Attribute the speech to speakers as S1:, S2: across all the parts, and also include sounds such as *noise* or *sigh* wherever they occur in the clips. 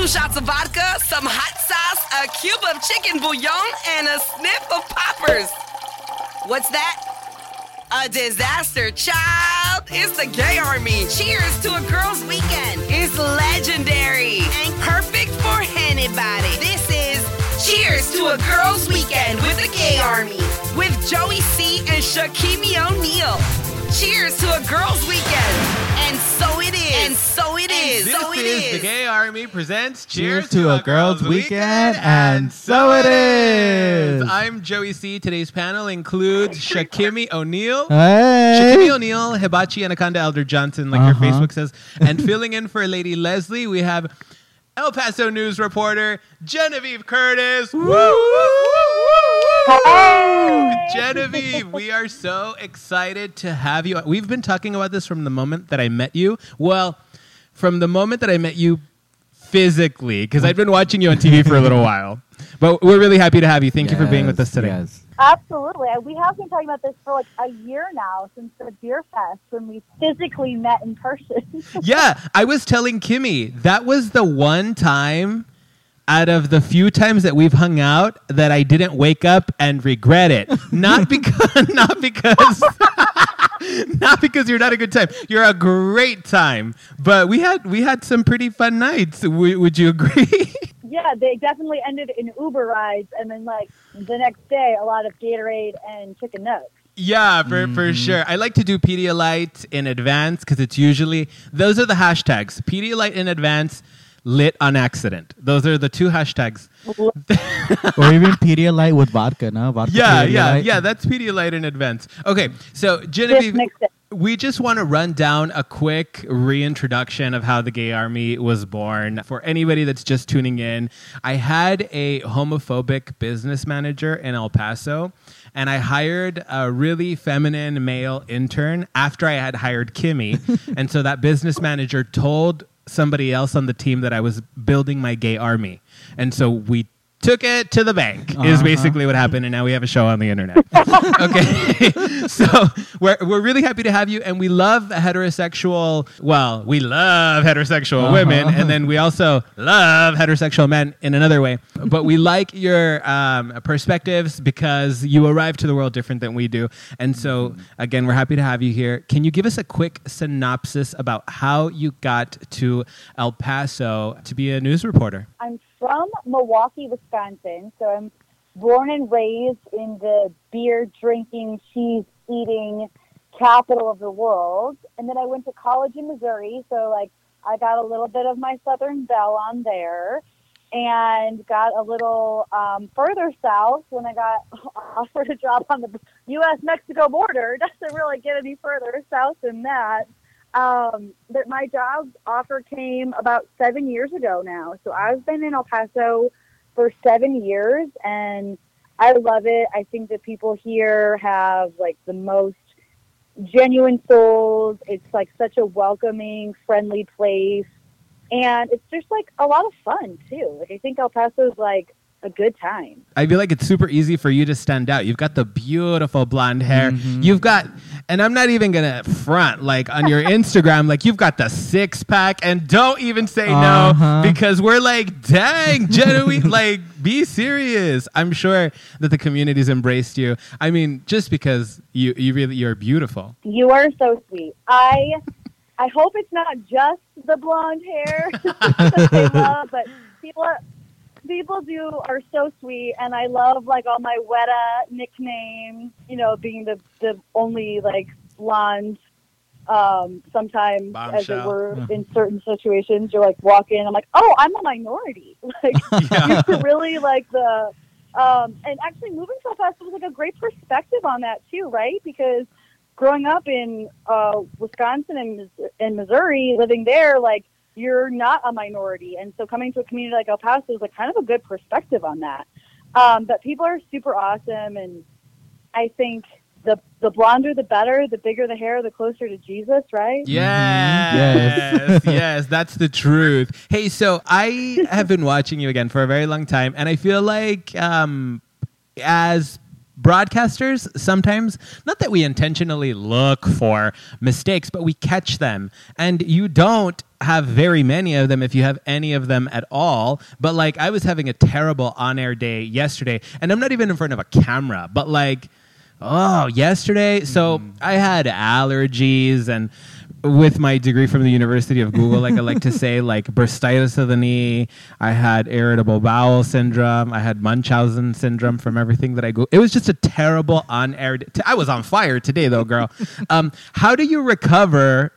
S1: two shots of vodka, some hot sauce, a cube of chicken bouillon, and a sniff of poppers. What's that? A disaster, child. It's the gay army. Cheers to a girl's weekend. It's legendary and perfect for anybody. This is Cheers to a girl's weekend with the gay army with Joey C and Shakimi O'Neal. Cheers to a girl's weekend. And so it is. And so it is.
S2: This
S1: so it
S2: is,
S1: is.
S2: the Gay Army presents
S3: Cheers to a Girls' Weekend, and so it is.
S2: I'm Joey C. Today's panel includes *laughs* Shakimi O'Neal.
S3: Hey.
S2: Shakimi O'Neal, Hibachi Anaconda Elder Johnson, like your
S3: Uh-huh.
S2: Facebook says. And *laughs* filling in for Lady Leslie, we have El Paso News reporter Genevieve Curtis. Woo! Woo! *laughs* Genevieve, we are so excited to have you. We've been talking about this from the moment that I met you. Well, from the moment that I met you physically, because I've been watching you on TV for a little while. But we're really happy to have you. Thank you for being with us today.
S3: Yes.
S4: Absolutely. We have been talking about this for like a year now since the beer fest when we physically met in person. *laughs*
S2: Yeah, I was telling Kimmy that was the one time out of the few times that we've hung out that I didn't wake up and regret it. Not *laughs* because *laughs* not because *laughs* not because you're not a good time. You're a great time. But we had we had some pretty fun nights. W- would you agree?
S4: yeah, they definitely ended in Uber rides and then like the next day a lot of Gatorade and chicken nuggets.
S2: Yeah, for, for mm-hmm. sure. I like to do Pedialyte in advance because it's usually those are the hashtags. Pedialyte in advance, lit on accident. Those are the two hashtags.
S3: or even Pedialyte with vodka, no? Vodka
S2: Yeah, yeah,
S3: Pedialyte.
S2: yeah. That's Pedialyte in advance. Okay, so Genevieve,
S4: mixed
S2: we just want to run down a quick reintroduction of how the Gay Army was born. For anybody that's just tuning in, I had a homophobic business manager in El Paso, and I hired a really feminine male intern after I had hired Kimmy. *laughs* and so that business manager told somebody else on the team that I was building my gay army. And so we took it to the bank is
S3: Uh-huh.
S2: basically what happened and now we have a show on the internet. *laughs* Okay. *laughs* So we're, we're really happy to have you and we love heterosexual well we love heterosexual
S3: Uh-huh.
S2: women and then we also love heterosexual men in another way. But we like your um, perspectives because you arrive to the world different than we do. And so again we're happy to have you here. Can you give us a quick synopsis about how you got to el paso to be a news reporter?
S4: I'm from Milwaukee, Wisconsin, so I'm born and raised in the beer drinking, cheese eating capital of the world. And then I went to college in Missouri, so like I got a little bit of my Southern Belle on there and got a little um, further south when I got *laughs* offered a job on the U.S. Mexico border. Doesn't really get any further south than that. Um, but my job offer came about seven years ago now. So I've been in El Paso for seven years and I love it. I think that people here have like the most genuine souls. It's like such a welcoming, friendly place. And it's just like a lot of fun too. Like I think El Paso is like a good time.
S2: I feel like it's super easy for you to stand out. You've got the beautiful blonde hair.
S3: Mhm.
S2: You've got, and I'm not even gonna front like on your *laughs* Instagram, like you've got the six pack. And don't even say no
S3: Uh-huh.
S2: because we're like, dang, Genevieve, *laughs* like be serious. I'm sure that the community's embraced you. I mean, just because you you really you're beautiful.
S4: You are so sweet. I I hope it's not just the blonde hair *laughs* that they love, but people people do are so sweet, and I love like all my güera nicknames. You know, being the the only like blonde. Um, sometimes, as it were, in certain situations, you're like walk in. I'm like, oh, I'm a minority. *laughs* Like *laughs*
S2: Yeah.
S4: you're really like the um, and actually moving so fast was like a great perspective on that too, right? Because growing up in uh, Wisconsin and, Mis- and Missouri, living there, like you're not a minority, and so coming to a community like El Paso is like kind of a good perspective on that. Um, but people are super awesome, and I think the the blonder the better, the bigger the hair, the closer to Jesus, right?
S2: Yes,
S3: Yes. *laughs*
S2: yes, that's the truth. Hey, so I have been watching you again for a very long time, and I feel like um, as broadcasters, sometimes not that we intentionally look for mistakes, but we catch them, and you don't have very many of them if you have any of them at all. But like I was having a terrible on-air day yesterday, and I'm not even in front of a camera, but like oh, yesterday. So
S3: Mm-hmm.
S2: I had allergies and with my degree from the University of Google, like I like to say, like *laughs* bursitis of the knee. I had irritable bowel syndrome. I had Munchausen syndrome from everything that I go. It was just a terrible on-air. T- I was on fire today, though, girl. *laughs* um, how do you recover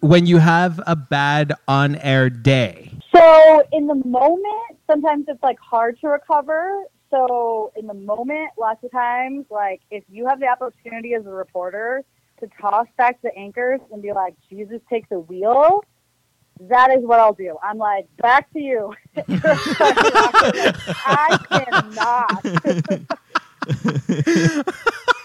S2: when you have a bad on-air day?
S4: So in the moment, sometimes it's like hard to recover. So in the moment, lots of times, like if you have the opportunity as a reporter to toss back the anchors and be like, Jesus take the wheel, that is what I'll do. I'm like, back to you. *laughs* I cannot. *laughs* *laughs*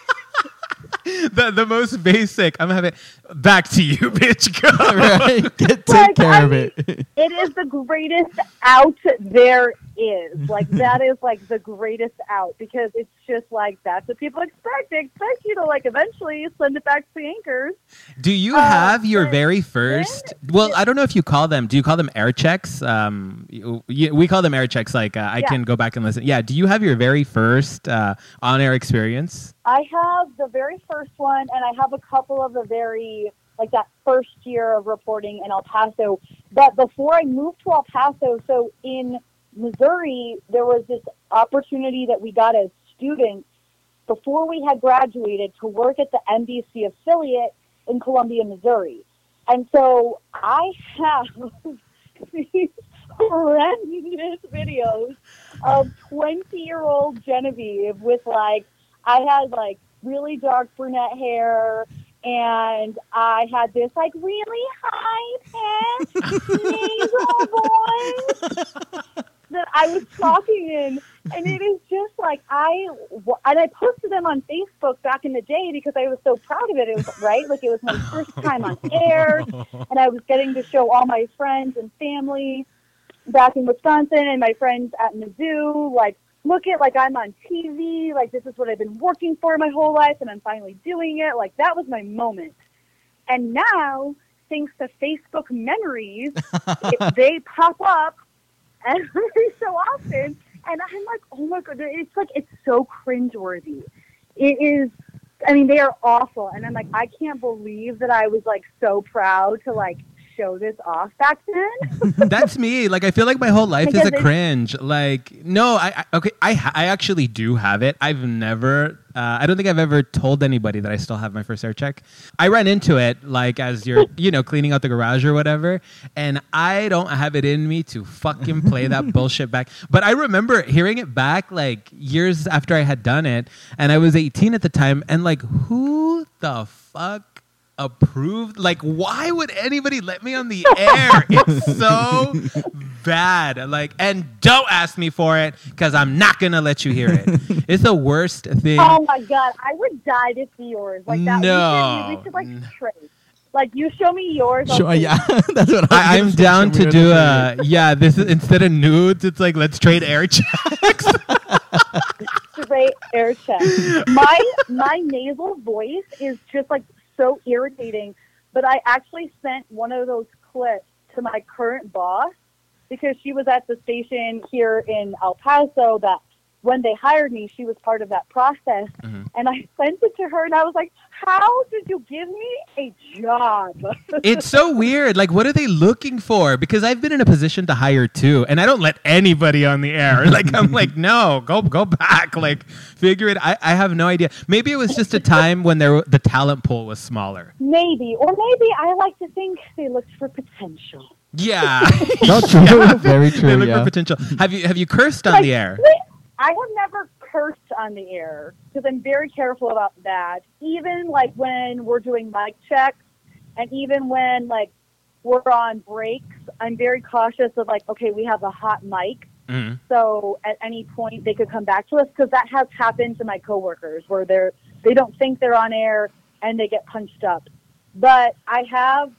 S4: *laughs*
S2: The the most basic. I'm having back to you, *laughs* bitch. Go.
S3: right? *laughs* Get, take
S4: Like,
S3: care
S4: I
S3: of
S4: mean-
S3: it.
S4: It is the greatest out there is. Like that is like the greatest out because it's just like that's what people expect. They expect you to like eventually send it back to the anchors.
S2: Do you
S4: Uh,
S2: have your very first? Well, I don't know if you call them. Do you call them air checks? Um, you, you- we call them air checks. Like uh, I
S4: Yeah.
S2: can go back and listen. Yeah. Do you have your very first uh, on-air experience?
S4: I have the very first one, and I have a couple of the very like that first year of reporting in El Paso. But before I moved to El Paso, so in Missouri, there was this opportunity that we got as students before we had graduated to work at the NBC affiliate in Columbia, Missouri. And so I have *laughs* these horrendous videos of 20 year old Genevieve with like, I had like really dark brunette hair and I had this like really high pitched nasal voice that I was talking in. And it is just like I, and I posted them on Facebook back in the day because I was so proud of it. It was right, like it was my first time on air, and I was getting to show all my friends and family back in Wisconsin and my friends at Mizzou, like, look at like I'm on TV, like this is what I've been working for my whole life, and I'm finally doing it. Like that was my moment. And now, thanks to Facebook memories, it, *laughs* they pop up every so often, and I'm like, oh my god, it's like it's so cringeworthy. It is. I mean, they are awful, and I'm like, I can't believe that I was like so proud to like show this off back then. *laughs*
S2: That's me. Like I feel like my whole life is a cringe. Like no, I, I okay. I I actually do have it. I've never. Uh, I don't think I've ever told anybody that I still have my first air check. I ran into it like as you're *laughs* you know cleaning out the garage or whatever, and I don't have it in me to fucking play that *laughs* bullshit back. But I remember hearing it back like years after I had done it, and I was 18 at the time, and like who the fuck approved like why would anybody let me on the air it's so *laughs* bad like and don't ask me for it because i'm not gonna let you hear it it's the worst thing
S4: Oh my god, I would die to see yours. Like that.
S2: No.
S4: We should, we should like trade. Like you show me yours. I'll
S3: Sure,
S4: see.
S3: yeah, *laughs* that's what
S2: I,
S3: I
S2: i'm down to do
S3: your
S2: uh yeah this is instead of nudes it's like let's trade air checks *laughs*
S4: Straight air check. My my nasal voice is just like so irritating. But I actually sent one of those clips to my current boss because she was at the station here in El Paso that when they hired me, she was part of that process.
S2: Mhm.
S4: And I sent it to her and I was like, How did you give me a job? *laughs*
S2: it's so weird. Like, what are they looking for? Because I've been in a position to hire too, and I don't let anybody on the air. *laughs* Like, I'm like, no, go go back. *laughs* Like, figure it. I, I have no idea. Maybe it was just a time when there the talent pool was smaller.
S4: Maybe. Or maybe I like to think they looked for potential.
S2: Yeah,
S3: No, true. Very
S2: they
S3: true.
S2: look
S3: Yeah.
S2: for potential. Have you have you cursed on
S4: Like,
S2: the air?
S4: I have never cursed on the air because I'm very careful about that. Even like when we're doing mic checks, and even when like we're on breaks, I'm very cautious of like, okay, we have a hot mic,
S2: Mhm.
S4: so at any point they could come back to us because that has happened to my coworkers where they're they don't think they're on air and they get punched up. But I have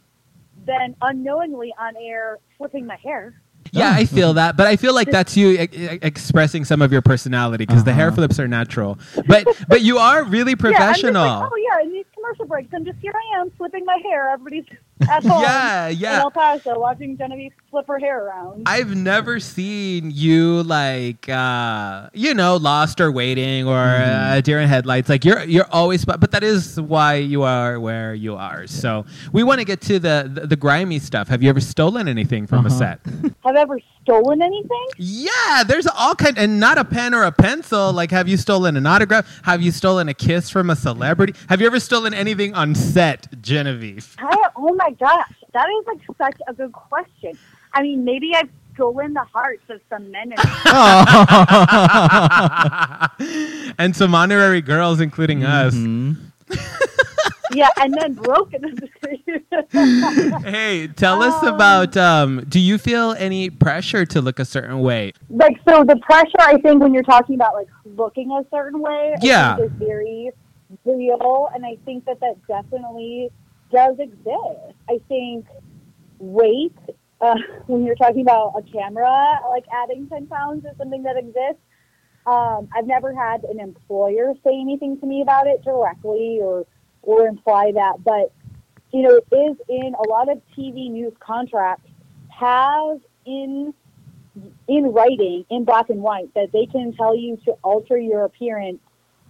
S4: been unknowingly on air flipping my hair.
S2: Yeah, I feel that, but I feel like that's you e- e- expressing some of your personality because the hair
S3: Uh-huh.
S2: flips are natural. But but you are really
S4: Yeah, I'm just
S2: professional.
S4: like, oh yeah, in these commercial breaks, I'm just here. I am flipping my hair. Everybody's at home
S2: Yeah,
S4: in
S2: yeah.
S4: El Paso watching Genevieve flip her hair around.
S2: I've never seen you like uh you know lost or waiting or uh, deer in headlights. Like you're you're always but that is why you are where you are. So we want to get to the, the the grimy stuff. Have you ever stolen anything from a
S3: Uh-huh.
S2: set? *laughs*
S4: Have I ever stolen anything?
S2: yeah there's all kind and not a pen or a pencil. Like have you stolen an autograph? Have you stolen a kiss from a celebrity? Have you ever stolen anything on set genevieve?
S4: I, oh my gosh, that is like such a good question. I mean, maybe I've stolen the hearts of some men. And *laughs* *laughs*
S2: and some honorary girls including us
S3: Mhm. *laughs*
S4: yeah, and then broken them.
S2: Hey, tell us
S4: Um,
S2: about. Um, do you feel any pressure to look a certain way?
S4: like so the pressure I think when you're talking about like looking a certain way,
S2: Yeah.
S4: is very real, and I think that that definitely does exist. I think weight uh, *laughs* when you're talking about a camera, like adding ten pounds is something that exists. Um, I've never had an employer say anything to me about it directly or or imply that, but you know, it is in a lot of TV news contracts have in in writing in black and white that they can tell you to alter your appearance,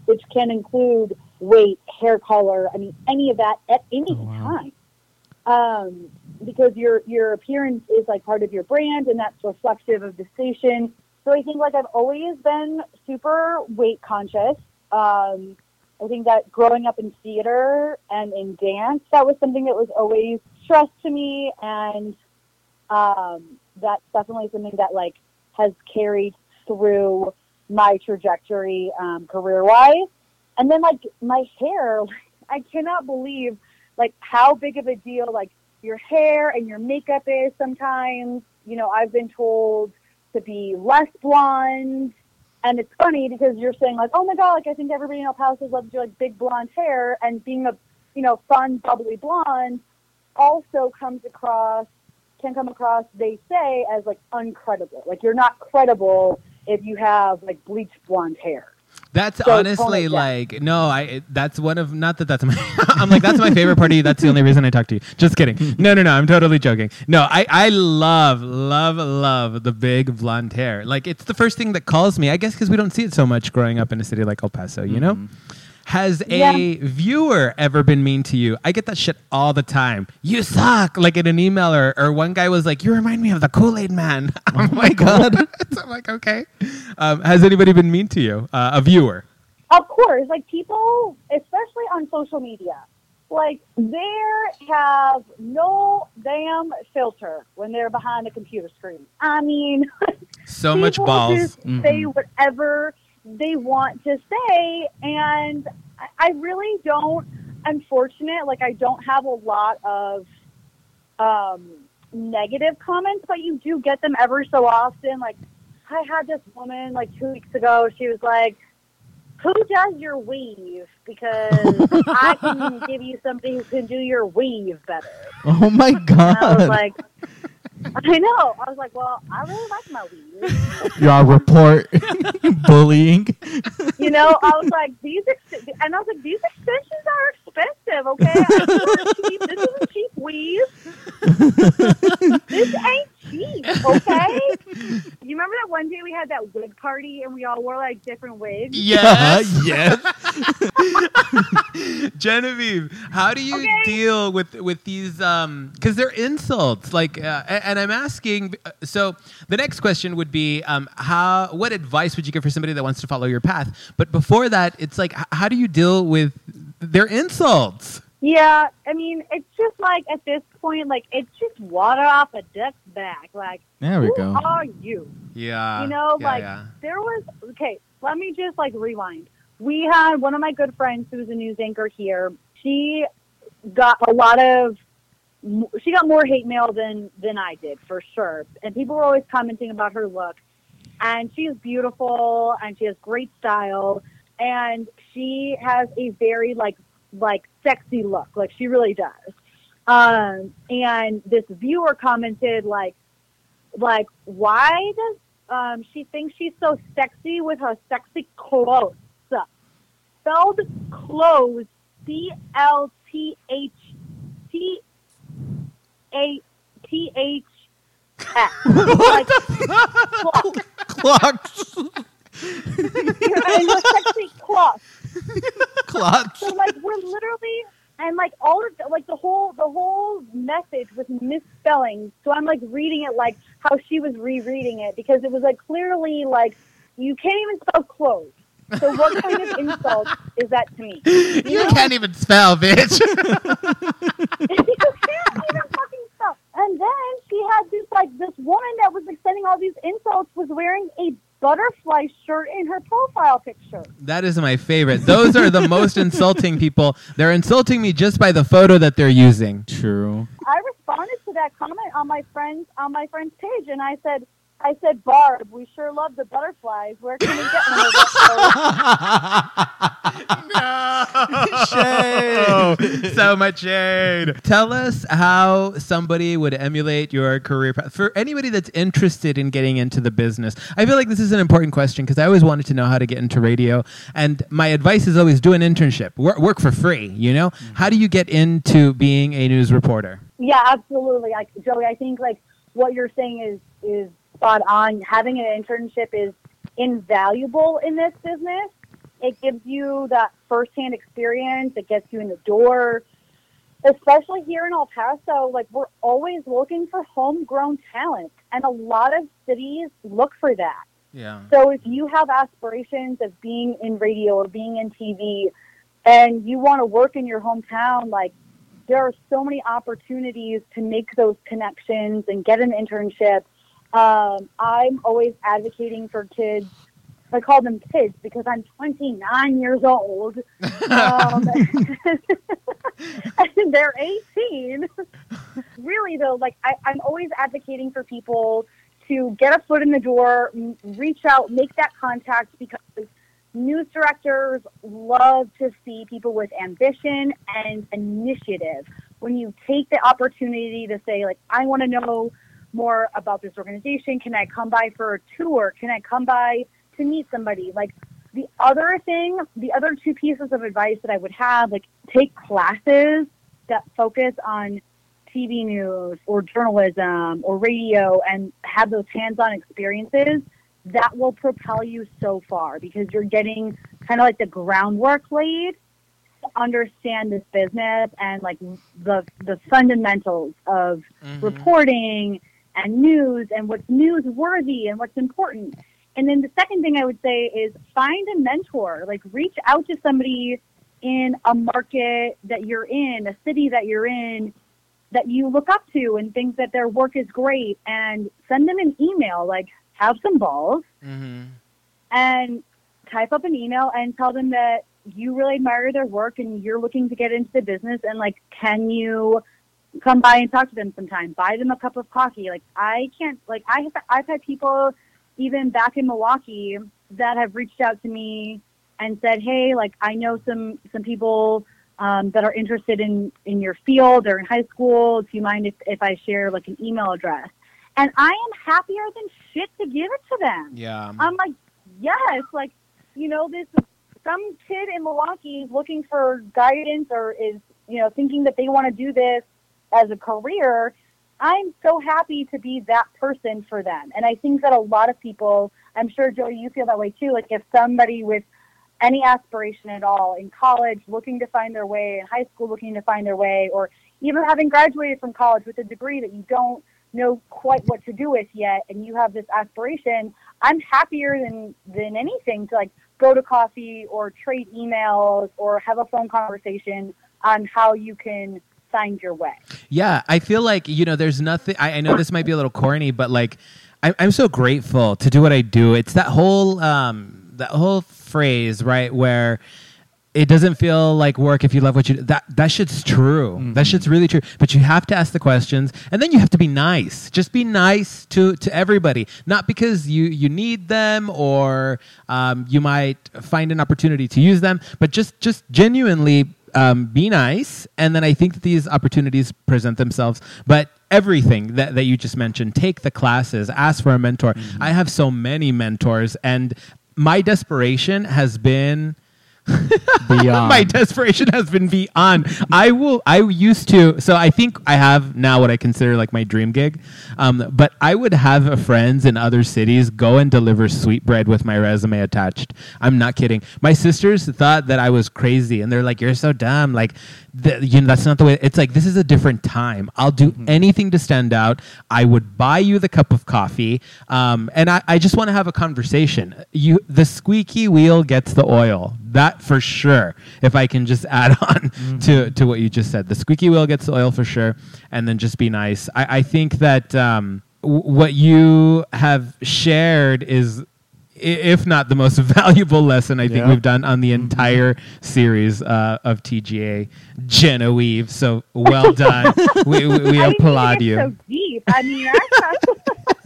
S4: which can include weight, hair color, I mean any of that at any
S3: Oh, wow.
S4: time. Um, because your your appearance is like part of your brand and that's reflective of the station. So I think like I've always been super weight conscious. Um, I think that growing up in theater and in dance, that was something that was always stressed to me, and um, that's definitely something that like has carried through my trajectory um, career wise. And then like my hair, *laughs* I cannot believe like how big of a deal like your hair and your makeup is sometimes. You know, I've been told to be less blonde. And it's funny because you're saying like, oh my god, like I think everybody in El Paso loves your like big blonde hair, and being a you know fun bubbly blonde also comes across can come across they say as like uncredible. Like you're not credible if you have like bleached blonde hair.
S2: That's
S4: So,
S2: honestly
S4: oh, down.
S2: like no, I. That's one of not that that's my. *laughs* I'm like that's my favorite party. That's the only reason I talk to you. Just kidding. *laughs* No, no, no. I'm totally joking. No, I I love love love the big blonde hair. Like it's the first thing that calls me. I guess because we don't see it so much growing up in a city like El Paso. You know. Mm-hmm. Has a
S4: Yeah.
S2: viewer ever been mean to you? I get that shit all the time. You suck, like in an email, or, or one guy was like, "You remind me of the Kool Aid Man." *laughs* oh *laughs* my God. *laughs* I'm like, okay. Um, has anybody been mean to you? Uh, a viewer?
S4: Of course, like people, especially on social media, like they have no damn filter when they're behind a computer screen. I mean,
S2: So much balls.
S4: just say
S3: Mhm.
S4: whatever they want to say, and I- really don't. Unfortunate, like I don't have a lot of um, negative comments, but you do get them ever so often. Like I had this woman like two weeks ago. She was like, "Who does your weave? Because *laughs* I can give you somebody who can do your weave better."
S3: Oh my
S4: And I was
S3: god.
S4: like, *laughs* "I know." I was like, "Well, I really like my weave."
S3: Y'all report *laughs* bullying.
S4: You know, I was like, "These," ex-, and I was like, "These extensions are expensive." Okay, I don't cheap. this isn't cheap weave. *laughs* this ain't cheap. Okay. You remember that one day we had that wig party and we all wore like different wigs?
S2: Yes.
S3: yes. *laughs*
S2: Genevieve, how do you
S4: Okay.
S2: deal with with these? Um, because they're insults. Like, uh, and I'm asking. uh, So the next question would be, um, how? What advice would you give for somebody that wants to follow your path? But before that, it's like, how do you deal with their insults?
S4: Yeah, I mean, it's just like at this point, like it's just water off a duck's back. Like,
S3: There we
S4: who
S3: go.
S4: are you?
S2: Yeah.
S4: You know,
S2: yeah,
S4: like
S2: yeah.
S4: there was okay. Let me just like rewind. We had one of my good friends who's a news anchor here. She got a lot of she got more hate mail than than I did for sure, and people were always commenting about her look. And she's beautiful, and she has great style, and she has a very like like sexy look, like she really does. Um, and this viewer commented like like why does um, she think she's so sexy with her sexy clothes spelled clothes c l t h t A T H S. *laughs* Like clock.
S3: Clocks.
S4: and it's *laughs*
S3: Clocks.
S4: So like we're literally and like all of the, like the whole the whole message was misspelling. So I'm like reading it like how she was rereading it because it was like clearly like you can't even spell clothes. So what kind of insult is that to me? *laughs*
S2: You can't even spell, bitch. *laughs*
S4: you can't even fucking spell. And then she had this like this woman that was like sending all these insults was wearing a butterfly shirt in her profile picture.
S2: that is my favorite. Those are the most insulting people. They're insulting me just by the photo that they're using.
S3: True.
S4: I responded to that comment on my friend's on my friend's page, and I said, I said, Barb, we sure love the butterflies. Where can we get one of those? *laughs*
S3: Shade.
S2: Oh, *laughs* so much shade. Tell us how somebody would emulate your career path. For anybody that's interested in getting into the business, I feel like this is an important question because I always wanted to know how to get into radio. And my advice is always do an internship, work, work for free, you know? Mm-hmm. How do you get into being a news reporter?
S4: yeah, absolutely. Like Joey, I think like what you're saying is is spot on. Having an internship is invaluable in this business. It gives you that firsthand experience. It gets you in the door. Especially here in El Paso, like we're always looking for homegrown talent, and a lot of cities look for that.
S2: Yeah.
S4: So if you have aspirations of being in radio or being in TV and you want to work in your hometown, like there are so many opportunities to make those connections and get an internship. Um, I'm always advocating for kids. I call them kids because I'm 29 years old. Um, *laughs* and they're 18. really, though, like I, I'm always advocating for people to get a foot in the door, m- reach out, make that contact because news directors love to see people with ambition and initiative. When you take the opportunity to say, like, I want to know more about this organization, can I come by for a tour? Can I come by to meet somebody? Like, the other thing, the other two pieces of advice that I would have, like, take classes that focus on TV news or journalism or radio and have those hands-on experiences, that will propel you so far because you're getting kind of like the groundwork laid to understand this business and like the the fundamentals of mm-hmm. reporting and news and what's newsworthy and what's important. And then the second thing I would say is find a mentor. Like reach out to somebody in a market that you're in, a city that you're in, that you look up to and think that their work is great and send them an email. Like have some balls
S2: Mm-hmm.
S4: and type up an email and tell them that you really admire their work and you're looking to get into the business and like can you come by and talk to them sometime buy them a cup of coffee. Like i can't like i have i've had people even back in milwaukee that have reached out to me and said hey like i know some some people um, that are interested in in your field or in high school. Do you mind if, if i share like an email address? And i am happier than shit to give it to them.
S2: Yeah.
S4: I'm like, yes, like, you know, this some kid in Milwaukee is looking for guidance or is, you know, thinking that they want to do this as a career. I'm so happy to be that person for them. And I think that a lot of people, I'm sure Joey, you feel that way too. Like if somebody with any aspiration at all in college looking to find their way, in high school looking to find their way, or even having graduated from college with a degree that you don't know quite what to do with yet and you have this aspiration, I'm happier than than anything to like go to coffee or trade emails or have a phone conversation on how you can find your way.
S2: Yeah, I feel like you know, there's nothing. I, I know this might be a little corny, but like, I'm I'm so grateful to do what I do. It's that whole um that whole phrase right where it doesn't feel like work if you love what you do. That that shit's true. That shit's really true. But you have to ask the questions, and then you have to be nice. Just be nice to to everybody, not because you you need them or um, you might find an opportunity to use them, but just just genuinely um, be nice. And then I think that these opportunities present themselves. But everything that, that you just mentioned, take the classes, ask for a mentor. I have so many mentors, and my desperation has been *laughs*
S3: Beyond.
S2: my desperation has been beyond. I will. I used to. So I think I have now what I consider like my dream gig. Um, but I would have friends in other cities go and deliver sweetbread with my resume attached. I'm not kidding. My sisters thought that I was crazy, and they're like, "You're so dumb." Like, the, you know, that's not the way. It's like this is a different time. I'll do anything to stand out. I would buy you the cup of coffee, um, and I, I just want to have a conversation. You, the squeaky wheel gets the oil. That for sure. If I can just add *laughs* on to to what you just said, the squeaky wheel gets the oil for sure, and then just be nice. I, I think that um, w- what you have shared is. i- If not the most *laughs* valuable lesson I think
S3: Yeah.
S2: we've done on the entire series uh, of TGA Genevieve. So well *laughs* done. we we, we
S4: I didn't
S2: applaud you.
S4: so deep. I mean, I thought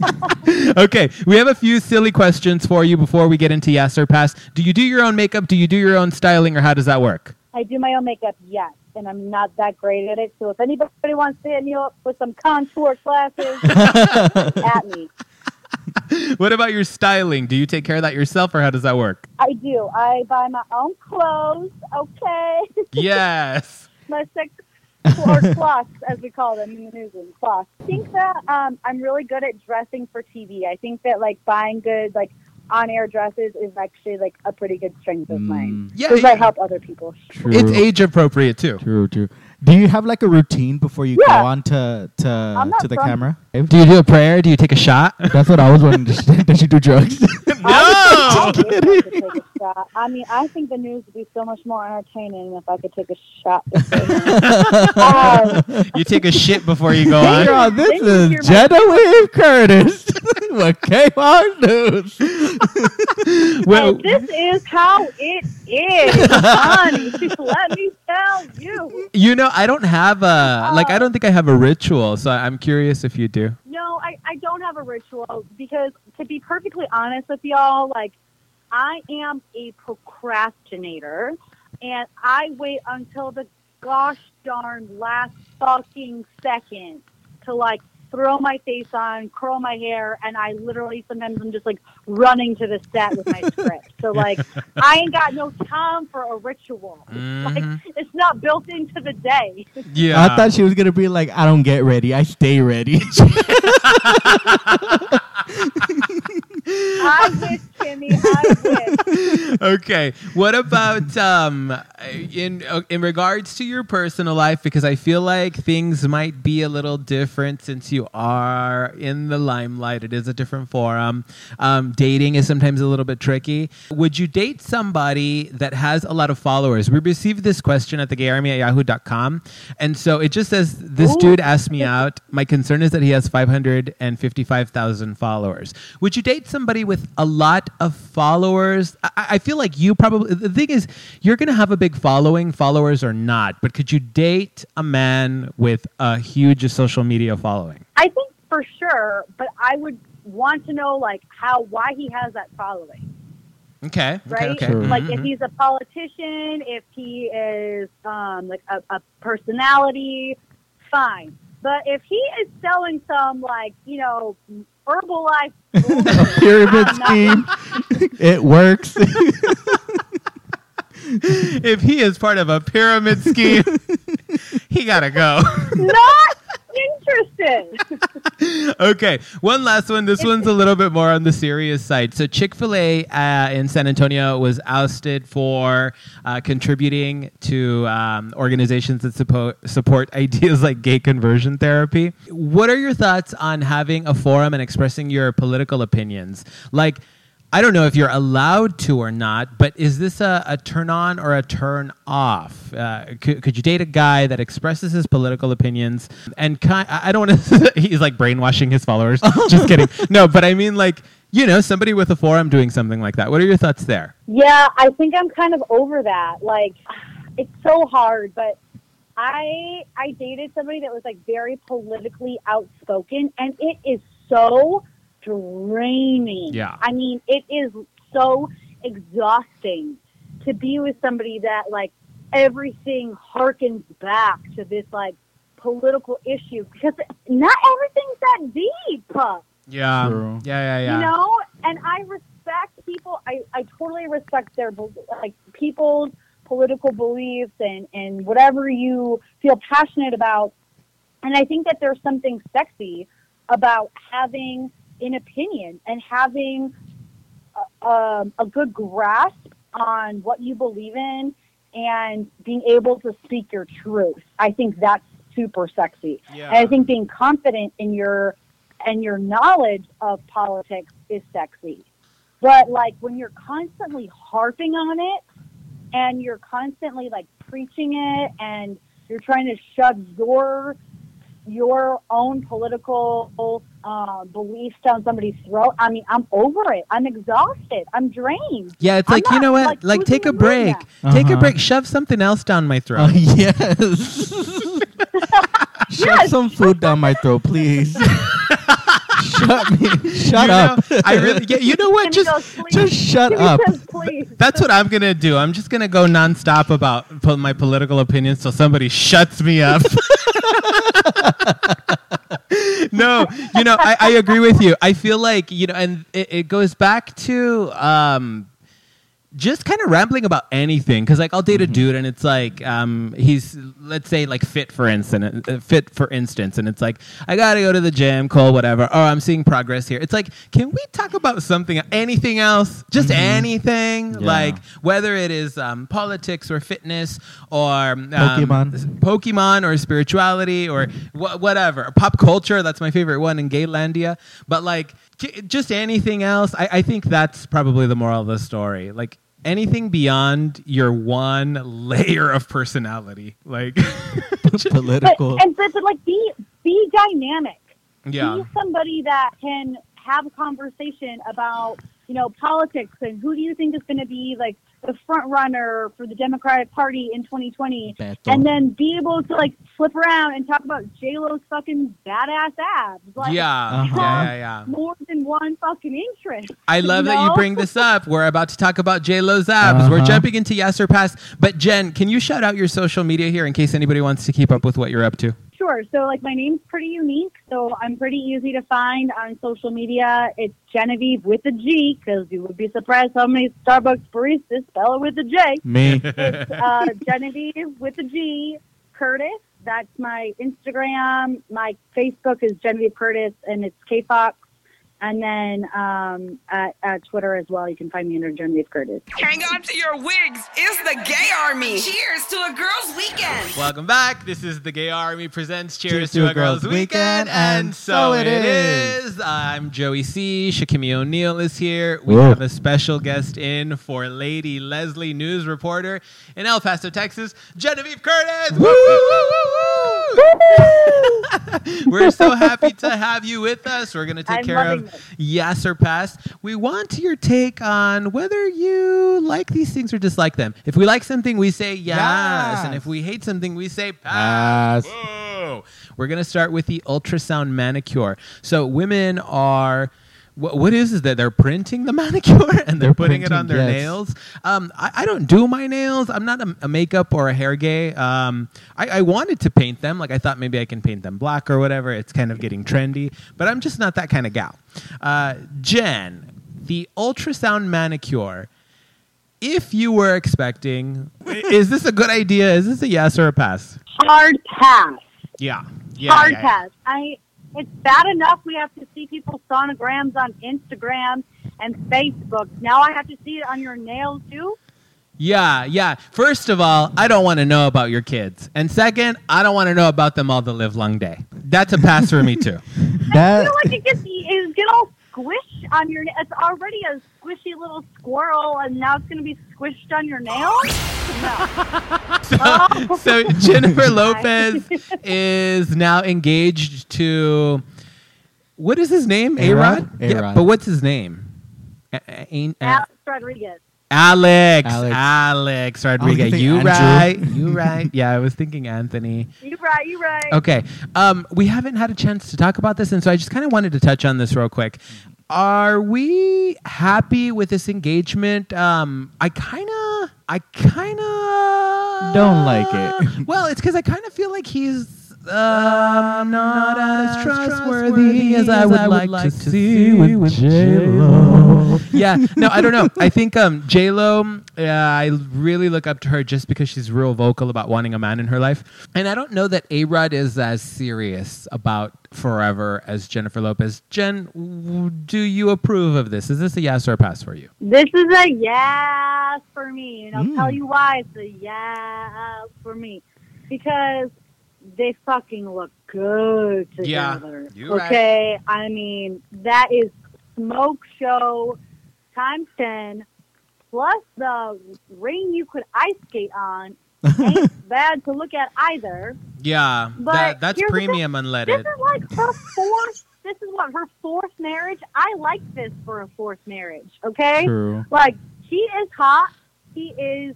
S4: *laughs*
S2: okay, we have a few silly questions for you before we get into yes or pass. Do you do your own makeup? Do you do your own styling, or how does that work?
S4: I do my own makeup, yes, and I'm not that great at it. So if anybody wants to hit me up with some contour classes, *laughs* at me.
S2: What about your styling? Do you take care of that yourself, or how does that work?
S4: I do. I buy my own clothes. Okay, *laughs*
S2: yes.
S4: my six or cloths, as we call them in the newsroom, cloths. I think that um, I'm really good at dressing for TV. I think that like buying good like on-air dresses is actually like a pretty good strength of mine.
S3: Mm,
S2: Yeah,
S4: Because
S2: yeah.
S4: I help other people.
S3: true.
S2: It's age appropriate too.
S3: True, true. Do you have like a routine before you
S4: Yeah.
S3: go on to to, to the
S4: from-
S3: camera?
S2: Do you do a prayer? Do you take a shot? *laughs*
S3: That's what I was wondering. Does, does she do drugs? *laughs*
S4: I would love to *laughs* take a shot. I mean, I think the news would be so much more entertaining if I could take a shot. um,
S2: you take a shit before you go on.
S3: y'all, this
S4: Then
S3: is
S4: hear my-
S3: Genevieve Curtis with K-Hawk News.
S2: Well,
S4: and this is how it is, honey. Let me tell you.
S2: you know, I don't have a like. I oh. don't think I have a ritual, so I'm curious if you do.
S4: No, I, I don't have a ritual because, to be perfectly honest with y'all, like, I am a procrastinator and I wait until the gosh darn last fucking second to, like, throw my face on, curl my hair, and I literally sometimes I'm just like running to the set with my script. So, *laughs* like, I ain't got no time for a ritual.
S2: Mhm.
S4: Like, it's not built into the day.
S2: Yeah.
S3: I thought she was gonna be like, "I don't get ready, I stay ready." *laughs*
S4: I wish, Kimmy, I wish.
S2: okay. What about um in uh, in regards to your personal life because I feel like things might be a little different since you are in the limelight. It is a different forum. Um, dating is sometimes a little bit tricky. Would you date somebody that has a lot of followers? We received this question at the gayarmy at yahoo.com. And so it just says this
S4: Ooh.
S2: dude asked me out. My concern is that he has 555,000 followers. Would you date somebody with a lot of followers? I, I feel like you probably, the thing is, you're going to have a big following, followers or not, but could you date a man with a huge social media following?
S4: I think for sure, but I would want to know like how why he has that following,
S2: Okay. okay,
S4: right?
S2: Okay.
S3: Sure.
S4: Like
S2: Mhm,
S4: if he's a politician, if he is um, like a, a personality, fine. But if he is selling some like you know Herbalife bullshit,
S3: Pyramid scheme. it works.
S2: if he is part of a pyramid scheme, he got to go. *laughs*
S4: not *laughs*
S2: okay, one last one. This one's a little bit more on the serious side. So, Chick fil A uh, in San Antonio was ousted for uh, contributing to um, organizations that suppo- support *laughs* ideas like gay conversion therapy. What are your thoughts on having a forum and expressing your political opinions? Like, I don't know if you're allowed to or not, but is this a, a turn on or a turn off? Uh, could, could you date a guy that expresses his political opinions and ki I I don't want to, *laughs* he's like brainwashing his followers. *laughs* Just kidding. No, but I mean, like, you know, somebody with a forum doing something like that. What are your thoughts there?
S4: Yeah, I think I'm kind of over that. Like, it's so hard, but I I dated somebody that was like very politically outspoken, and it is so draining.
S2: Yeah.
S4: I mean, it is so exhausting to be with somebody that like everything harkens back to this like political issue because not everything's that deep.
S2: Yeah.
S3: True.
S2: Yeah, yeah, yeah.
S4: You know, and I respect people people, I, I totally respect their like people's political beliefs and and whatever you feel passionate about. And I think that there's something sexy about having an opinion and having a, um, a good grasp on what you believe in and being able to speak your truth. I think that's super sexy. And I think being confident in your and your knowledge of politics is sexy. But like when you're constantly harping on it and you're constantly like preaching it and you're trying to shove your your own political uh, beliefs down somebody's throat. I mean, I'm over it. I'm exhausted. I'm drained.
S2: Yeah, it's
S4: I'm
S2: like, you know what?
S4: like,
S2: Like, take a
S4: even doing
S2: break. Take a
S3: Uh-huh.
S2: break. Shove something else down my throat.
S3: Oh, yes. *laughs* Shove
S4: Yes.
S3: some food down my throat, please. *laughs* shut me. Shut
S2: You
S3: up.
S2: know, I really. Yeah, you know what?
S4: Timmy
S2: Just
S4: goes,
S3: just shut
S4: Timmy
S3: up.
S4: says.
S2: That's what I'm gonna do. I'm just gonna go nonstop about po- my political opinions till somebody shuts me up. *laughs* no, you know, I, I agree with you. I feel like you know, and it, it goes back to um, just kind of rambling about anything because like i'll date a dude and it's like um, he's let's say like fit for instance uh, fit for instance and it's like i gotta go to the gym cole whatever. Or i'm seeing progress here. It's like can we talk about something anything else? Just anything?
S3: Yeah.
S2: like whether it is um, politics or fitness or um,
S3: Pokemon.
S2: pokemon or spirituality or wha- whatever. Pop culture that's my favorite one in gaylandia. But like just anything else I, I think that's probably the moral of the story like anything beyond your one *laughs* layer of personality like *laughs*
S4: But,
S3: Political.
S4: and but, but like be be dynamic.
S2: yeah
S4: Be somebody that can have a conversation about you know politics and who do you think is going to be like the front runner for the Democratic Party in 2020,
S3: Beto.
S4: and then be able to like flip around and talk about J Lo's fucking badass abs. Like,
S2: yeah,
S3: Uh-huh.
S2: yeah yeah yeah
S4: more than one fucking interest.
S2: I love that you bring this up. We're about to talk about J Lo's abs. We're
S3: Uh-huh.
S2: jumping into yes or pass. But Jen, can you shout out your social media here in case anybody wants to keep up with what you're up to?
S4: Sure. So, like, my name's pretty unique. So, I'm pretty easy to find on social media. It's Genevieve with a G, because you would be surprised how many Starbucks baristas spell it with a J.
S3: Me.
S4: It's *laughs* uh, Genevieve with a G, Curtis. That's my Instagram. My Facebook is Genevieve Curtis, and it's K Fox. And then um, at, at Twitter as well, you can find me under Genevieve Curtis.
S1: Hang on to your wigs. It's the Gay Army. Cheers to a girls' weekend.
S2: Welcome back. This is the Gay Army presents Cheers,
S3: Cheers
S2: to, a Girls' Weekend, and so it is.
S3: is.
S2: I'm Joey C. Shakimi O'Neill is here. We
S3: Whoa.
S2: have a special guest in for Lady Leslie, news reporter in El Paso, Texas, Genevieve Curtis. Woo, woo, woo, woo, woo. We're so *laughs* happy to have you with us. We're going to take
S4: I'm
S2: care of
S4: this.
S2: yes or pass. We want your take on whether you like these things or dislike them. If we like something, we say yes,
S3: Yes.
S2: and if we hate something, we say pass.
S3: Pass.
S2: We're gonna start with the ultrasound manicure. So women are. What, what is is that they're printing the *laughs* manicure and they're,
S3: They're
S2: putting it on their
S3: yes.
S2: nails. Um, I, I don't do my nails. I'm not a, a makeup or a hair gay. Um, I, I wanted to paint them. Like I thought maybe I can paint them black or whatever. It's kind of getting trendy, but I'm just not that kind of gal. Uh, Jen, the ultrasound manicure. If you were expecting, is this a good idea? Is this a yes or a pass?
S4: Hard pass.
S2: Yeah. Yeah.
S4: hard
S2: yeah, yeah.
S4: pass. I it's bad enough we have to see people's sonograms on Instagram and Facebook. Now I have to see it on your nails too.
S2: Yeah, yeah. First of all, I don't want to know about your kids. And second, I don't want to know about them all the live long day. That's a pass for me too. *laughs*
S4: I
S3: That
S4: feel like it gets it get all squished on your. It's already a squishy little squirrel, and now it's going to be squished on your nails. No. *laughs*
S2: so oh. Jennifer *laughs* Lopez is now engaged to what is his name?
S3: A-Rod?
S2: A-Rod? Yeah, but what's his name? A- a- ain't-
S4: Alex Rodriguez.
S2: Alex.
S3: Alex.
S2: Alex Rodriguez.
S3: thinking
S2: You
S3: Andrew.
S2: right. *laughs* You right. Yeah, I was thinking Anthony.
S4: You right. You right.
S2: Okay. Um, we haven't had a chance to talk about this, and so I just kind of wanted to touch on this real quick. Are we happy with this engagement? Um, I kind of, I kind of
S3: Don't like it. *laughs*
S2: Well, it's because I kind of feel like he's um, I'm not as trustworthy as I would like, to see with J-Lo. *laughs* yeah, no, I don't know. I think um, J Lo. Uh, I really look up to her just because she's real vocal about wanting a man in her life, and I don't know that A Rod is as serious about forever as Jennifer Lopez. Jen, w- do you approve of this? Is this a yes or a pass for you?
S4: This is a yes for me, and I'll
S3: Mm.
S4: tell you why it's a yes for me. Because they fucking look good
S2: Yeah,
S4: together.
S2: you're right.
S4: okay, I mean that is smoke show times ten, plus the ring you could ice skate on. Ain't *laughs* bad to look at either.
S2: Yeah,
S4: But
S2: that, that's
S4: here's the
S2: premium
S4: This
S2: unleaded.
S4: is like her fourth. This is what her fourth marriage. I like this for a fourth marriage. Okay.
S3: True.
S4: Like he is hot. He is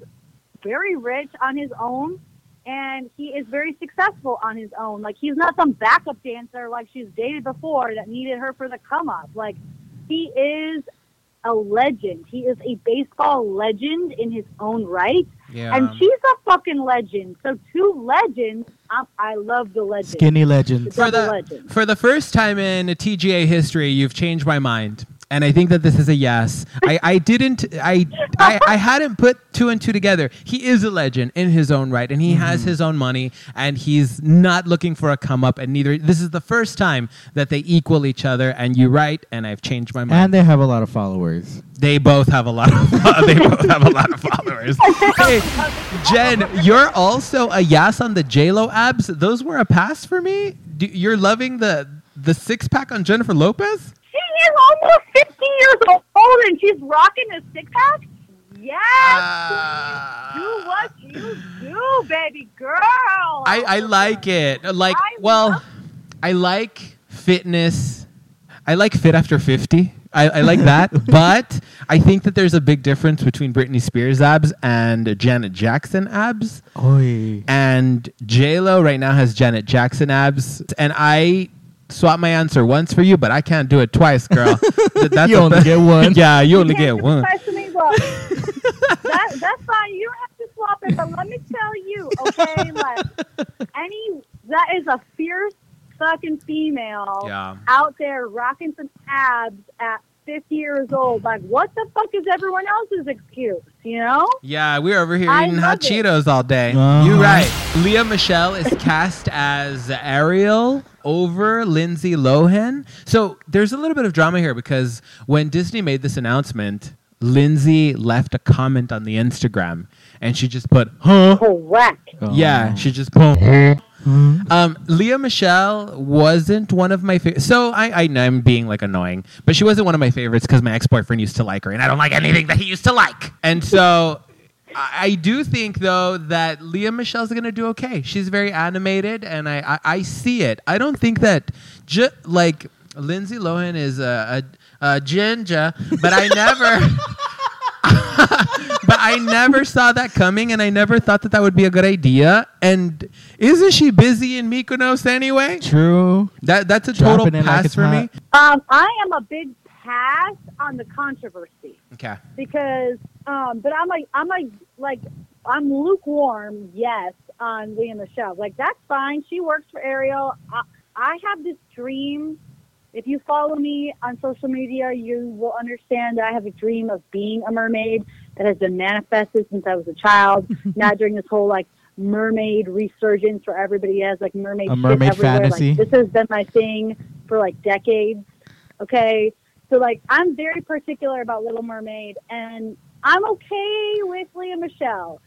S4: very rich on his own, and he is very successful on his own. Like he's not some backup dancer like she's dated before that needed her for the come up. Like he is a legend. He is a baseball legend in his own right,
S2: Yeah.
S4: and she's a fucking legend. So two legends. I, I love the legend.
S3: Skinny legends.
S2: for the
S4: legend.
S2: for the first time in TGA history, you've changed my mind, and I think that this is a yes. I, I didn't I, I I hadn't put two and two together. He is a legend in his own right, and he mm-hmm. has his own money, and he's not looking for a come up. And neither this is the first time that they equal each other. And you're right, and I've changed my mind.
S3: And they have a lot of followers.
S2: They both have a lot of *laughs* they both have a lot of followers. Hey, Jen, you're also a yes on the J Lo abs. Those were a pass for me. Do, you're loving the the six pack on Jennifer Lopez.
S4: She is almost 50 years old and she's rocking a six pack? Yes!
S2: Uh,
S4: do what you do, baby girl.
S2: I I like it. Like
S4: I
S2: well,
S4: love-
S2: I like fitness. I like fit after fifty. I, I like that, *laughs* but I think that there's a big difference between Britney Spears abs and Janet Jackson abs.
S3: Oi.
S2: and J Lo right now has Janet Jackson abs, and I swap my answer once for you, but I can't do it twice, girl. *laughs* Th- That's
S3: You only
S2: th-
S3: get one. *laughs*
S2: yeah, you only get one.
S4: emphasize to me, but *laughs* that, that's fine. You don't have to swap it, but let me tell you, okay? Like, any, that is a fierce fucking female
S2: Yeah.
S4: out there rocking some abs at 50 years old. Like, what the fuck is everyone else's excuse, you know?
S2: Yeah, we're over here
S4: I
S2: eating hot
S4: it.
S2: Cheetos all day.
S3: Uh-huh.
S2: You're right. Lea Michele is cast as Ariel over Lindsay Lohan. So there's a little bit of drama here because when Disney made this announcement, Lindsay left a comment on the Instagram and she just put, huh?
S4: Correct.
S2: Yeah, she just put, Um, Lea Michele wasn't one of my favorites. So I, I know I'm being like annoying, but she wasn't one of my favorites because my ex boyfriend used to like her, and I don't like anything that he used to like. And so I, I do think though that Lea Michele's gonna do okay. She's very animated, and I I, I see it. I don't think that ju- like Lindsay Lohan is a, a, a ginger, but I never. *laughs* but I never saw that coming, and I never thought that that would be a good idea. And isn't she busy in Mykonos anyway?
S3: True.
S2: That that's a total
S3: Dropping it like
S2: pass
S3: it's
S2: for me.
S4: Um, I am a big pass on the controversy
S2: Okay.
S4: because, um, but I'm like, I'm like, like, I'm lukewarm, yes, on Lea Michele. Like, that's fine. She works for Ariel. I, I have this dream. If you follow me on social media, you will understand that I have a dream of being a mermaid that has been manifested since I was a child. *laughs* Not during this whole like mermaid resurgence where everybody has like mermaid,
S3: A mermaid
S4: everywhere.
S3: fantasy.
S4: Like, this has been my thing for like decades. Okay. So like I'm very particular about Little Mermaid and I'm okay with Lea Michele.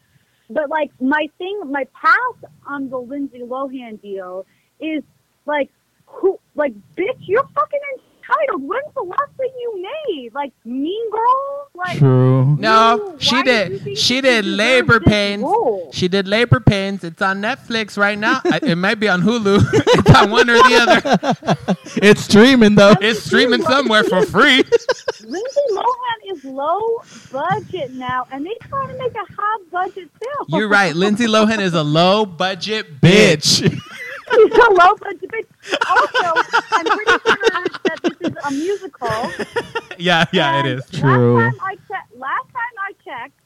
S4: But like my thing my path on the Lindsay Lohan deal is like who like bitch, you're fucking entitled. When's the last thing you made? Like Mean Girls? Like
S3: True.
S2: No,
S4: you-
S2: she
S4: why do you
S2: did.
S4: think
S2: She did labor pains.
S4: role?
S2: She did labor pains. It's on Netflix right now. I, it might be on Hulu. *laughs* it's on one or the other. *laughs*
S3: It's streaming though.
S2: It's streaming somewhere for free. *laughs*
S4: Lindsay Lohan is low budget now, and they trying to make a high budget film.
S2: You're right. Lindsay Lohan is a low budget bitch.
S3: Bitch.
S4: She's a low budget bitch. Also, I'm pretty sure that this is a musical. *laughs*
S2: yeah, yeah, it
S4: and
S2: is.
S3: True.
S4: Last time I checked, last time I checked,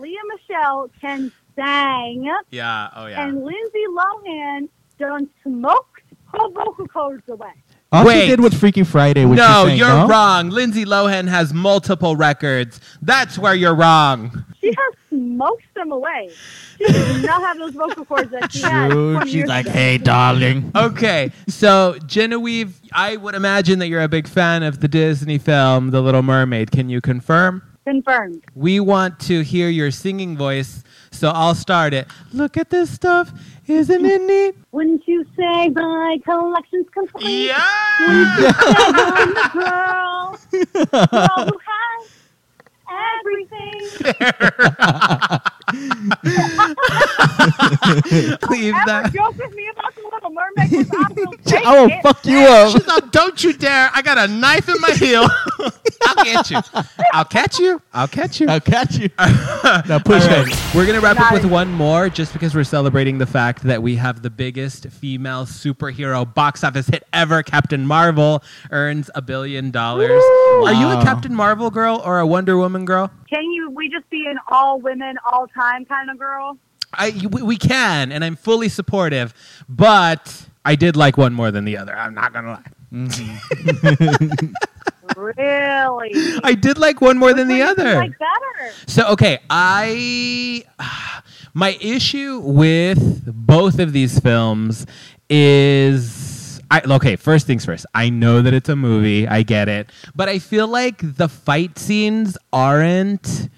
S4: Lea Michele can sing,
S2: Yeah. Oh yeah.
S4: and Lindsay Lohan done smoked her vocal cords away.
S3: All
S2: Wait.
S3: she did was Freaky Friday. Which
S2: no,
S3: you're,
S2: you're
S3: no?
S2: wrong. Lindsay Lohan has multiple records. That's where you're wrong.
S4: She has smoked them away. She does not have those vocal cords that she had.
S3: True.
S4: 20
S3: She's like,
S4: ago.
S3: hey, darling.
S2: Okay, so Genevieve, I would imagine that you're a big fan of the Disney film The Little Mermaid. Can you confirm?
S4: Confirmed.
S2: We want to hear your singing voice, so I'll start it. Look at this stuff. Isn't it neat?
S4: Wouldn't you say my collection's complete?
S2: Yeah!
S4: I'm the girl, *laughs* girl who has everything. *laughs* *laughs*
S2: Leave that.
S4: joke with me about the Little Mermaid? 'cause I will *laughs*
S3: I will fuck you up.
S2: She's like, don't you dare. I got a knife in my heel. *laughs* I'll get you. I'll catch you. I'll catch you.
S3: I'll catch you. now push
S2: All right,
S3: it.
S2: We're going to wrap up with one more just because we're celebrating the fact that we have the biggest female superhero box office hit ever. Captain Marvel earns a billion dollars. Are you a Captain Marvel girl or a Wonder Woman girl?
S4: Can you? We just be an all women, all time kind of girl.
S2: I, we, can, and I'm fully supportive, but I did like one more than the other. I'm not going to lie. *laughs*
S4: Really?
S2: I did like one more than the
S4: Which do you
S2: other.
S4: Like better.
S2: So okay, I *sighs* my issue with both of these films is I okay, first things first. I know that it's a movie, I get it, but I feel like the fight scenes aren't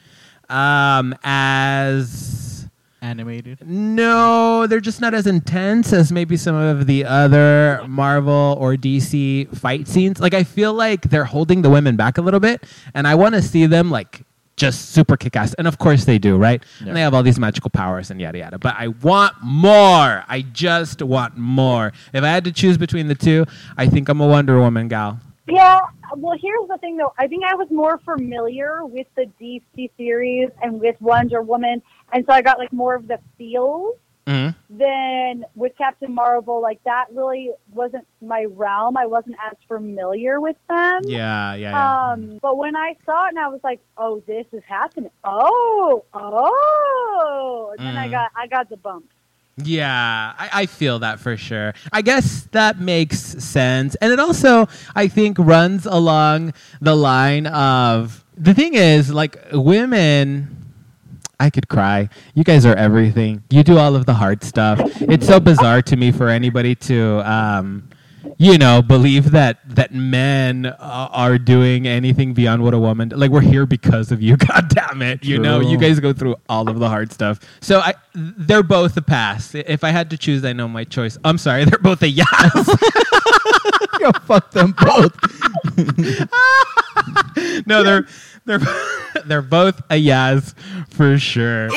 S2: um as
S3: Animated.
S2: no, they're just not as intense as maybe some of the other Marvel or DC fight scenes. Like I feel like they're holding the women back a little bit, and I want to see them like just super kick ass. And of course they do, right?
S3: Yeah.
S2: And they have all these magical powers and yada yada. But I want more. I just want more. If I had to choose between the two, I think I'm a Wonder Woman gal.
S4: Yeah. Well, here's the thing, though. I think I was more familiar with the DC series and with Wonder Woman, and so I got like more of the feels
S2: Mhm.
S4: than with Captain Marvel. Like that really wasn't my realm. I wasn't as familiar with them.
S2: Yeah, yeah, yeah.
S4: Um, but when I saw it, and I was like, "Oh, this is happening! Oh, oh!" And then I
S2: Mm.
S4: got, I got the bump.
S2: Yeah, I, I feel that for sure. I guess that makes sense. And it also, I think, runs along the line of the thing is, like, women. I could cry. You guys are everything. You do all of the hard stuff. It's so bizarre to me for anybody to, um, you know, believe that that men uh, are doing anything beyond what a woman. Like we're here because of you. *laughs* God damn it! You know, you guys go through all of the hard stuff. So I, they're both a pass. If I had to choose, I know my choice. I'm sorry, *laughs* they're both a yes. *laughs*
S3: Yo, fuck them both.
S2: no, they're they're they're both a yes for sure.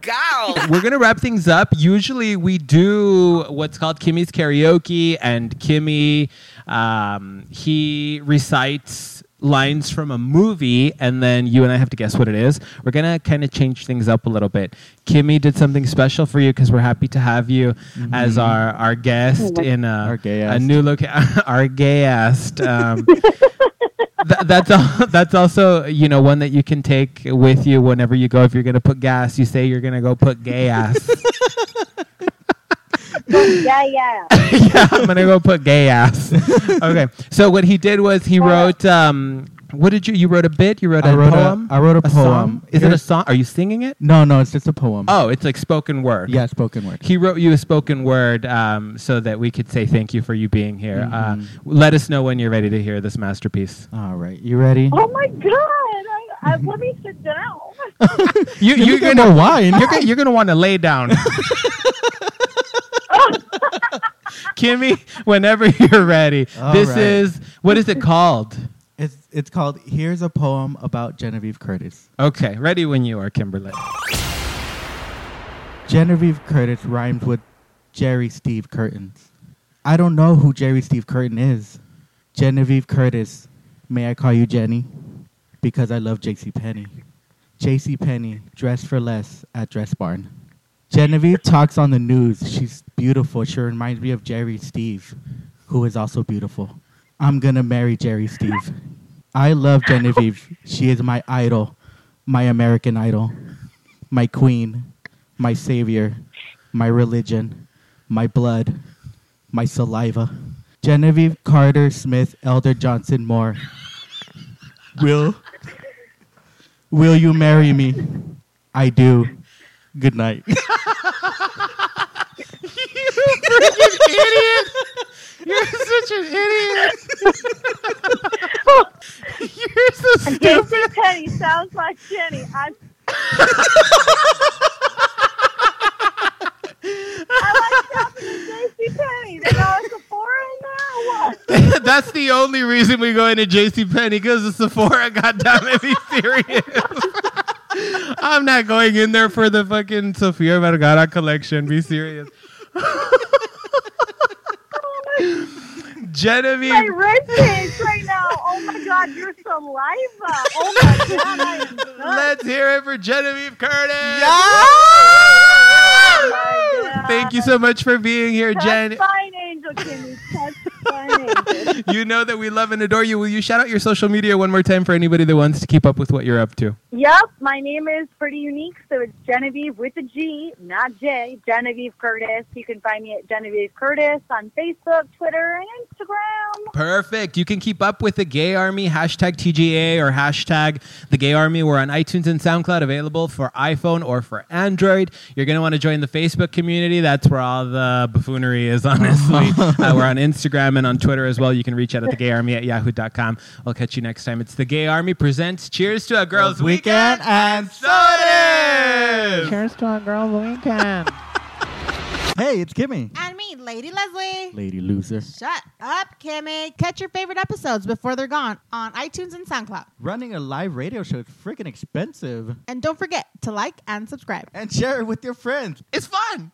S1: Go. *laughs*
S2: We're gonna wrap things up. Usually, we do what's called Kimmy's karaoke, and Kimmy, um, he recites lines from a movie, and then you and I have to guess what it is. We're gonna kind of change things up a little bit. Kimmy did something special for you because we're happy to have you as our our guest in a,
S3: Our
S2: a new location. *laughs* our gayest. Um, *laughs* Th- that's al- *laughs* that's also you know one that you can take with you whenever you go. If you're gonna put gas, you say you're gonna go put gay ass. *laughs*
S4: yeah, yeah. *laughs*
S2: yeah, I'm gonna go put gay ass. okay. So what he did was he wrote. Um, what did you? You wrote a bit. You wrote a
S3: I wrote a-
S2: poem.
S3: I wrote a
S2: song?
S3: poem.
S2: Is it a song? Are you singing it?
S3: No, no, it's just a poem.
S2: Oh, it's like spoken word.
S3: yeah, spoken word.
S2: He wrote you a spoken word um, so that we could say thank you for you being here.
S3: Mhm.
S2: Uh, let us know when you're ready to hear this masterpiece.
S3: All right, you ready?
S4: Oh my god! I, I, let me sit down. *laughs*
S2: You,
S3: Let me
S2: you're
S3: get
S2: gonna
S3: more wine.
S2: You're, gonna- you're gonna want to lay down. *laughs* Kimmy, whenever you're ready.
S3: All
S2: this
S3: right.
S2: is what is it called?
S3: It's it's called "Here's a Poem About Genevieve Curtis."
S2: Okay, ready when you are, Kimberly.
S3: Genevieve Curtis rhymes with Jerry Steve Curtains. I don't know who Jerry Steve Curtin is. Genevieve Curtis, may I call you Jenny? Because I love J.C. Penney. J.C. Penney, dress for less at Dress Barn. Genevieve *laughs* talks on the news. She's beautiful. She reminds me of Jerry Steve, who is also beautiful. I'm gonna marry Jerry Steve. I love Genevieve. She is my idol, my American idol, my queen, my savior, my religion, my blood, my saliva. Genevieve Carter Smith Elder Johnson Moore. Will Will you marry me? I do. Good night. *laughs*
S2: you freaking idiot! You're such an idiot. You're so
S4: JC
S2: stupid.
S4: Penny sounds like Jenny. I, I like shopping at JC Penney. They got a Sephora in there what? *laughs*
S2: That's the only reason we go into JC Penney because of Sephora. God damn it, *laughs* be serious. *laughs* I'm not going in there for the fucking Sofia Vergara collection. Be serious. Genevieve.
S4: My rib cage right now. Oh my god, your saliva. Oh my god, I am done.
S2: Let's hear it for Genevieve Curtis.
S4: Oh my God.
S2: Thank you so much for being here,
S4: Touch
S2: Jen.
S4: fine angel, Kimmy. Touch fine angel.
S2: You know that we love and adore you. Will you shout out your social media one more time for anybody that wants to keep up with what you're up to?
S4: Yep, my name is pretty unique, so it's Genevieve with a G, not J. Genevieve Curtis. You can find me at Genevieve Curtis on Facebook, Twitter, and Instagram.
S2: Perfect. You can keep up with the Gay Army, hashtag TGA or hashtag the Gay Army. We're on iTunes and SoundCloud, available for iPhone or for Android. You're going to want to join the Facebook community. That's where all the buffoonery is, *laughs* honestly. *laughs* uh, we're on Instagram and on Twitter as well. You can reach out at the Gay Army at yahoo.com. I'll catch you next time. It's the Gay Army presents Cheers to a Girls' Weekend
S3: and
S2: Sodas!
S5: Cheers to a girls' weekend. *laughs*
S3: Hey, it's Kimmy.
S6: And me, Lady Leslie.
S3: Lady loser.
S6: Shut up, Kimmy. Catch your favorite episodes before they're gone on iTunes and SoundCloud.
S3: Running a live radio show is freaking expensive.
S6: And don't forget to like and subscribe.
S3: And share it with your friends.
S2: It's fun.